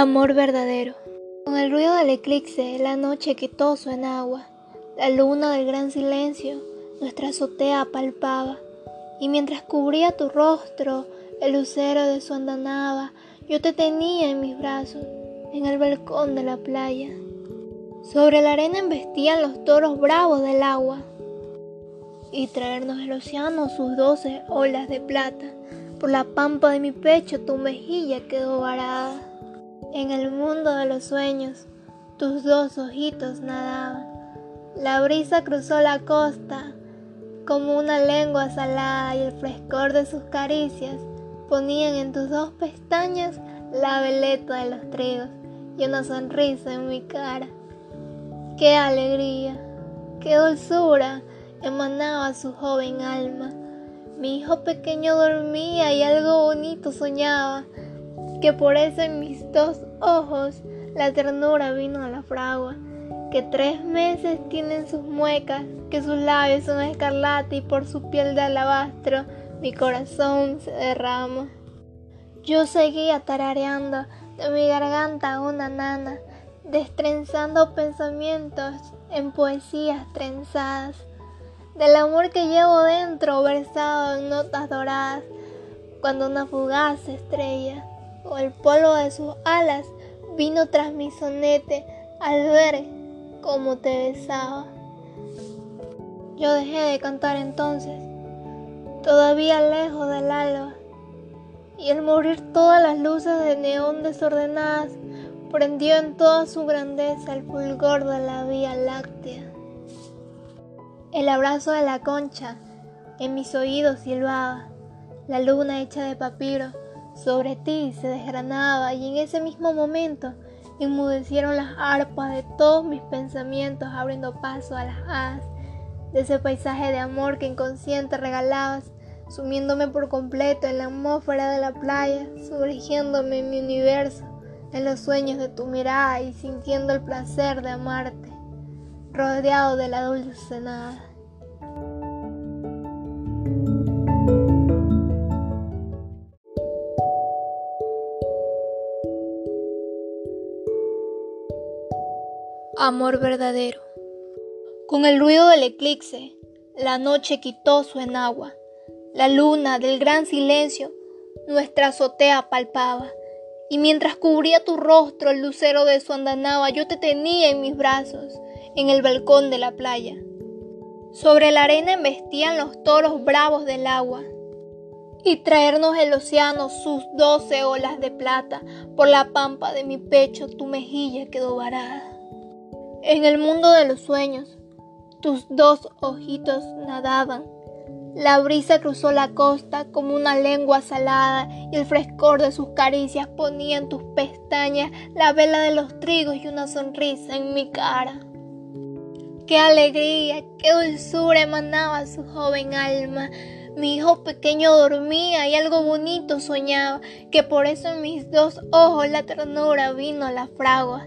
Amor verdadero. Con el ruido del eclipse, la noche quitoso en agua, la luna del gran silencio, nuestra azotea palpaba. Y mientras cubría tu rostro, el lucero de su andanaba, yo te tenía en mis brazos, en el balcón de la playa. Sobre la arena embestían los toros bravos del agua, y traernos el océano sus doce olas de plata. Por la pampa de mi pecho tu mejilla quedó varada. En el mundo de los sueños, tus dos ojitos nadaban. La brisa cruzó la costa como una lengua salada y el frescor de sus caricias ponían en tus dos pestañas la veleta de los trigos y una sonrisa en mi cara. ¡Qué alegría! ¡Qué dulzura! emanaba su joven alma. Mi hijo pequeño dormía y algo bonito soñaba que por eso en mis dos ojos la ternura vino a la fragua, que tres meses tienen sus muecas, que sus labios son escarlata y por su piel de alabastro mi corazón se derrama. Yo seguía tarareando de mi garganta una nana, destrenzando pensamientos en poesías trenzadas, del amor que llevo dentro versado en notas doradas, cuando una fugaz estrella o el polvo de sus alas vino tras mi sonete al ver cómo te besaba. Yo dejé de cantar entonces, todavía lejos del alba, y al morir todas las luces de neón desordenadas, prendió en toda su grandeza el fulgor de la Vía Láctea. El abrazo de la concha en mis oídos silbaba, la luna hecha de papiro sobre ti se desgranaba y en ese mismo momento enmudecieron las arpas de todos mis pensamientos abriendo paso a las hadas de ese paisaje de amor que inconsciente regalabas, sumiéndome por completo en la atmósfera de la playa, sumergiéndome en mi universo, en los sueños de tu mirada y sintiendo el placer de amarte, rodeado de la dulce nada. Amor verdadero. Con el ruido del eclipse, la noche quitó su enagua. La luna del gran silencio nuestra azotea palpaba. Y mientras cubría tu rostro el lucero de su andanaba, yo te tenía en mis brazos, en el balcón de la playa. Sobre la arena embestían los toros bravos del agua. Y traernos el océano sus doce olas de plata, por la pampa de mi pecho tu mejilla quedó varada. En el mundo de los sueños, tus dos ojitos nadaban. La brisa cruzó la costa como una lengua salada y el frescor de sus caricias ponía en tus pestañas la vela de los trigos y una sonrisa en mi cara. Qué alegría, qué dulzura emanaba su joven alma. Mi hijo pequeño dormía y algo bonito soñaba, que por eso en mis dos ojos la ternura vino a la fragua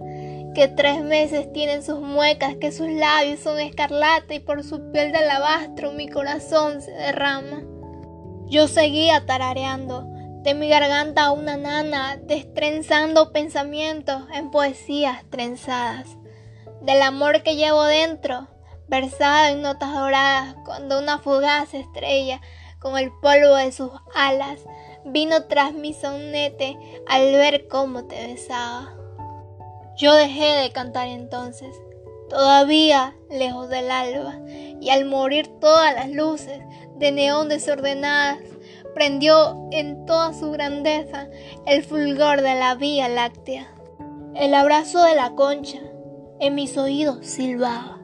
que tres meses tienen sus muecas, que sus labios son escarlata y por su piel de alabastro mi corazón se derrama. Yo seguía tarareando de mi garganta una nana, destrenzando pensamientos en poesías trenzadas, del amor que llevo dentro, versado en notas doradas, cuando una fugaz estrella, con el polvo de sus alas, vino tras mi sonete al ver cómo te besaba. Yo dejé de cantar entonces, todavía lejos del alba, y al morir todas las luces de neón desordenadas, prendió en toda su grandeza el fulgor de la Vía Láctea. El abrazo de la concha en mis oídos silbaba.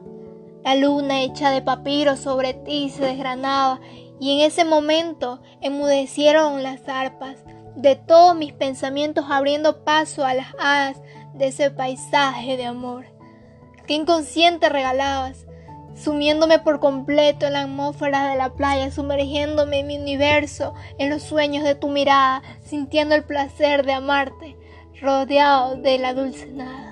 La luna hecha de papiro sobre ti se desgranaba y en ese momento enmudecieron las arpas de todos mis pensamientos abriendo paso a las hadas de ese paisaje de amor que inconsciente regalabas, sumiéndome por completo en la atmósfera de la playa, sumergiéndome en mi universo, en los sueños de tu mirada, sintiendo el placer de amarte, rodeado de la dulce nada.